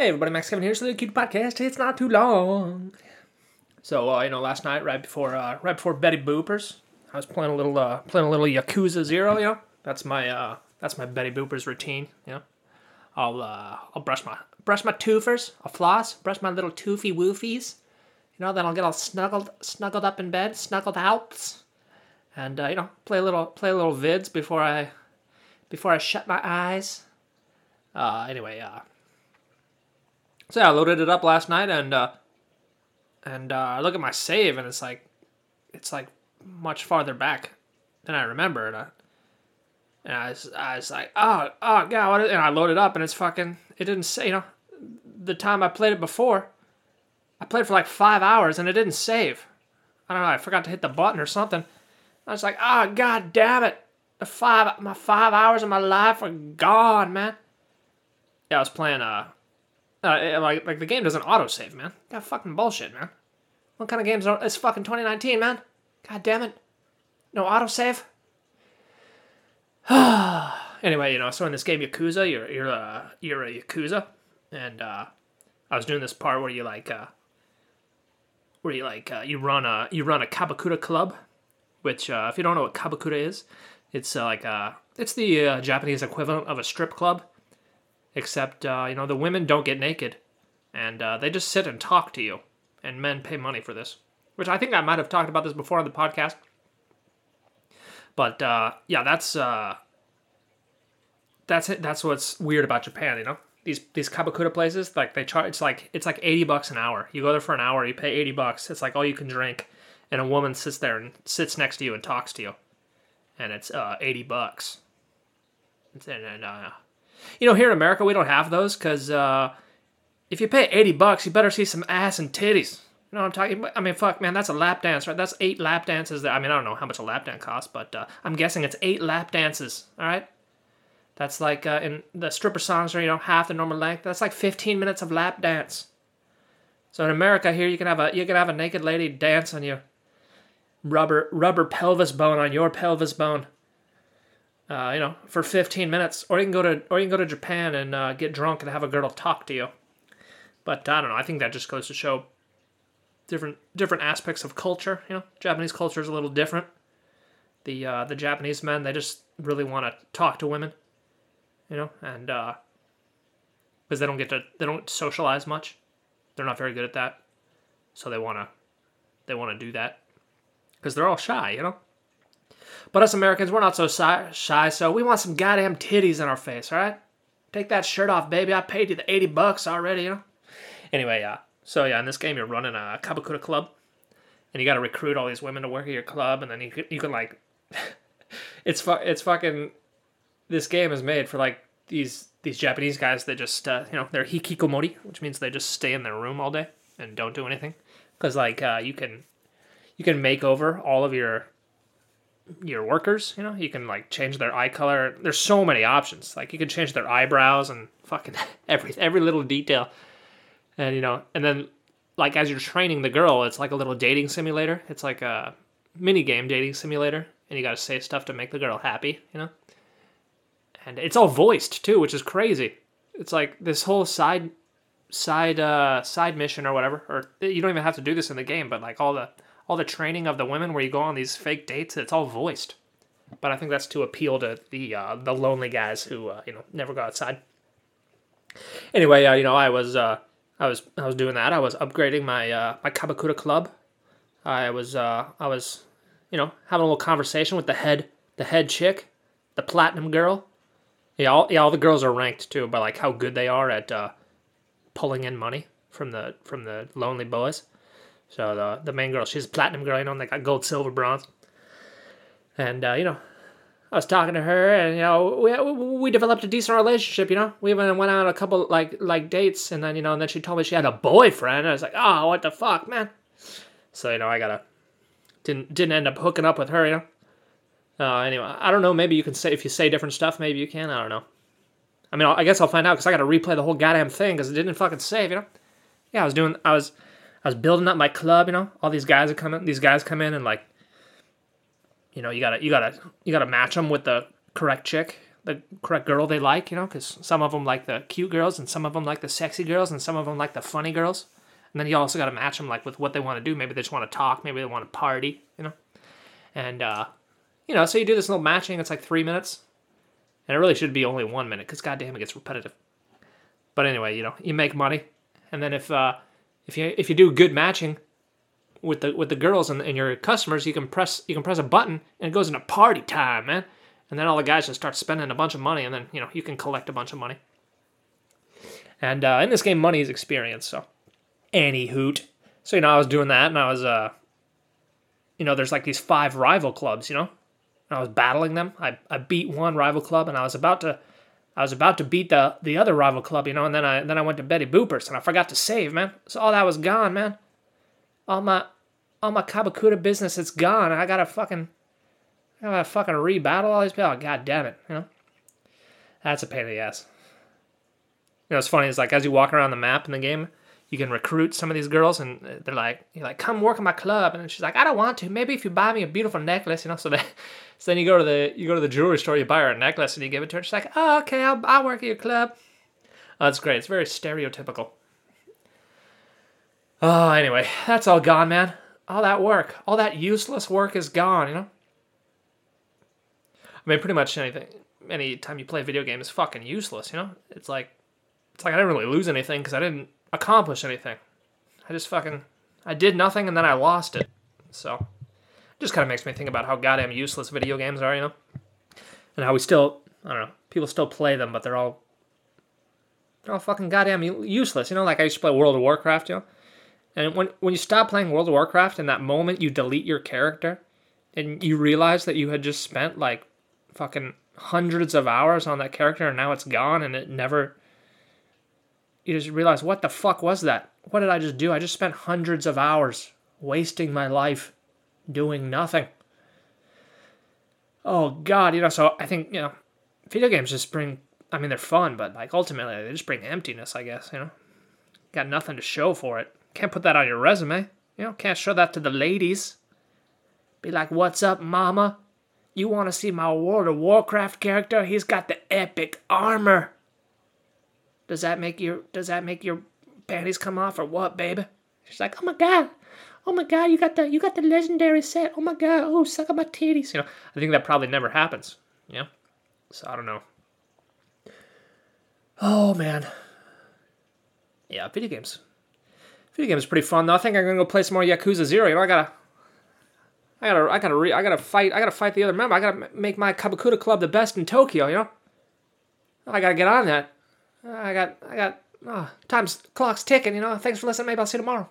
Hey everybody, Max Kevin here. So the cute podcast. It's not too long. So uh, you know, last night right before uh, right before beddie boopers, I was playing a little uh, playing a little Yakuza Zero. You know, that's my uh, that's my beddie boopers routine. You know, I'll uh, I'll brush my brush my toofers, I'll floss, brush my little toofy woofies. You know, then I'll get all snuggled snuggled up in bed, snuggled out, and uh, you know, play a little play a little vids before I before I shut my eyes. Uh, anyway, uh, so yeah, I loaded it up last night and uh, and uh, I look at my save and it's like it's like much farther back than I remember. And I, and I was, I was like oh oh god and I loaded it up and it's fucking it didn't say you know the time I played it before I played for like five hours and it didn't save. I don't know I forgot to hit the button or something. I was like oh god damn it. The five my five hours of my life are gone man. Yeah I was playing uh uh, like, like the game doesn't autosave, man. That fucking bullshit, man. What kind of games are it's fucking 2019, man? God damn it. No autosave. anyway, you know, so in this game Yakuza, you're you're a you're a Yakuza, and uh, I was doing this part where you like uh, where you like uh, you run a you run a Kyabakura club, which uh, if you don't know what Kyabakura is, it's uh, like uh, it's the uh, Japanese equivalent of a strip club except uh, you know the women don't get naked, and uh, they just sit and talk to you, and men pay money for this. Which I think I might have talked about this before on the podcast. But uh, yeah, that's uh, that's it. That's what's weird about Japan. You know, these these kyabakura places, like they charge. It's like it's like eighty bucks an hour. You go there for an hour, you pay eighty bucks. It's like all you can drink, and a woman sits there and sits next to you and talks to you, and it's uh, eighty bucks. And, and uh, you know, here in America, we don't have those because uh, if you pay 80 bucks, you better see some ass and titties. You know what I'm talking about? I mean, fuck, man, that's a lap dance, right? That's eight lap dances. That, I mean, I don't know how much a lap dance costs, but uh, I'm guessing it's eight lap dances, all right? That's like uh, in the stripper songs are, you know, half the normal length. That's like 15 minutes of lap dance. So in America here, you can have a you can have a naked lady dance on your rubber rubber pelvis bone on your pelvis bone uh, you know, for 15 minutes, or you can go to or you can go to Japan and uh, get drunk and have a girl talk to you. But I don't know. I think that just goes to show different different aspects of culture. You know, Japanese culture is a little different. The uh, the Japanese men they just really want to talk to women, you know, and because uh, they don't get to they don't socialize much, they're not very good at that, so they wanna they want to do that because they're all shy, you know. But us Americans, we're not so shy, so we want some goddamn titties in our face, all right? Take that shirt off, baby. I paid you the 80 bucks already, you know? Anyway, yeah. So, yeah, in this game, you're running a Kyabakura club, and you got to recruit all these women to work at your club, and then you can, you can like, it's fu- it's fucking, this game is made for like these these Japanese guys that just uh, you know they're hikikomori, which means they just stay in their room all day and don't do anything, because like uh, you can you can make over all of your your workers. You know, you can like change their eye color. There's so many options. Like you can change their eyebrows and fucking every every little detail. And you know, and then like as you're training the girl, it's like a little dating simulator. It's like a mini game dating simulator, and you got to say stuff to make the girl happy. You know, and it's all voiced too, which is crazy. It's like this whole side side uh side mission or whatever or you don't even have to do this in the game but like all the all the training of the women where you go on these fake dates, it's all voiced. But I think that's to appeal to the uh, the lonely guys who uh, you know never go outside. Anyway, uh, you know I was uh, I was I was doing that. I was upgrading my uh, my Kyabakura club. I was uh, I was you know having a little conversation with the head the head chick, the platinum girl. Yeah, all, yeah, all the girls are ranked too by like how good they are at uh, pulling in money from the from the lonely boys. So the the main girl, she's platinum girl, you know, and they got gold, silver, bronze. And uh, you know, I was talking to her, and you know, we we developed a decent relationship. You know, we even went on a couple like like dates, and then you know, and then she told me she had a boyfriend. I was like, oh, what the fuck, man. So you know, I gotta didn't didn't end up hooking up with her. You know. Uh, anyway, I don't know. Maybe you can say if you say different stuff, maybe you can. I don't know. I mean, I guess I'll find out because I got to replay the whole goddamn thing because it didn't fucking save. You know. Yeah, I was doing. I was. I was building up my club, you know. All these guys are coming. These guys come in and like, you know, you gotta you gotta you gotta match them with the correct chick. the correct girl they like, you know, because some of them like the cute girls and some of them like the sexy girls and some of them like the funny girls. And then you also got to match them like with what they want to do. Maybe they just want to talk. Maybe they want to party, you know. And uh, you know, so you do this little matching. It's like three minutes, and it really should be only one minute because goddamn, it gets repetitive. But anyway, you know, you make money, and then if uh, if you if you do good matching with the with the girls and, and your customers, you can press you can press a button and it goes into party time, man. And then all the guys just start spending a bunch of money, and then you know you can collect a bunch of money. And uh, in this game, money is experience. So, any hoot. So you know, I was doing that, and I was uh, you know, there's like these five rival clubs, you know, and I was battling them. I I beat one rival club, and I was about to. I was about to beat the the other rival club, you know, and then I then I went to beddie boopers and I forgot to save, man. So all that was gone, man. All my all my Kyabakura business, it's gone. I gotta fucking I gotta fucking rebattle all these people. Oh, God damn it, you know. That's a pain in the ass. You know, what's funny is like as you walk around the map in the game, you can recruit some of these girls, and they're like, "You're like, come work in my club," and she's like, "I don't want to. Maybe if you buy me a beautiful necklace, you know." So then, so then you go to the you go to the jewelry store, you buy her a necklace, and you give it to her. She's like, "Oh, okay, I'll I'll work at your club." Oh, that's great. It's very stereotypical. Oh, anyway, that's all gone, man. All that work, all that useless work is gone. You know. I mean, pretty much anything. Any time you play a video game is fucking useless. You know, it's like, it's like I didn't really lose anything because I didn't accomplish anything. I just fucking, I did nothing and then I lost it. So, it just kind of makes me think about how goddamn useless video games are. You know, and how we still, I don't know, people still play them, but they're all, they're all fucking goddamn useless. You know, like I used to play World of Warcraft. You know. And when when you stop playing World of Warcraft, in that moment you delete your character, and you realize that you had just spent like fucking hundreds of hours on that character and now it's gone and it never you just realize what the fuck was that? What did i just do? I just spent hundreds of hours wasting my life doing nothing. Oh god you know so i think you know video games just bring i mean they're fun but like ultimately they just bring emptiness i guess you know? Got nothing to show for it. Can't put that on your resume. You know can't show that to the ladies. Be like what's up mama? You want to see my World of Warcraft character? He's got the epic armor. Does that make your does that make your panties come off or what, babe? She's like, oh my god, oh my god, you got the you got the legendary set. Oh my god, oh suck on my titties. You know, I think that probably never happens. Yeah, so I don't know. Oh man, yeah, video games. Video games is pretty fun though. I think I'm gonna go play some more Yakuza Zero. You know, I gotta I gotta, I gotta, re- I gotta fight, I gotta fight the other member. I gotta make my Kyabakura club the best in Tokyo. You know, I gotta get on that. I got, I got. Oh, time's clock's ticking. You know. Thanks for listening. Maybe I'll see you tomorrow.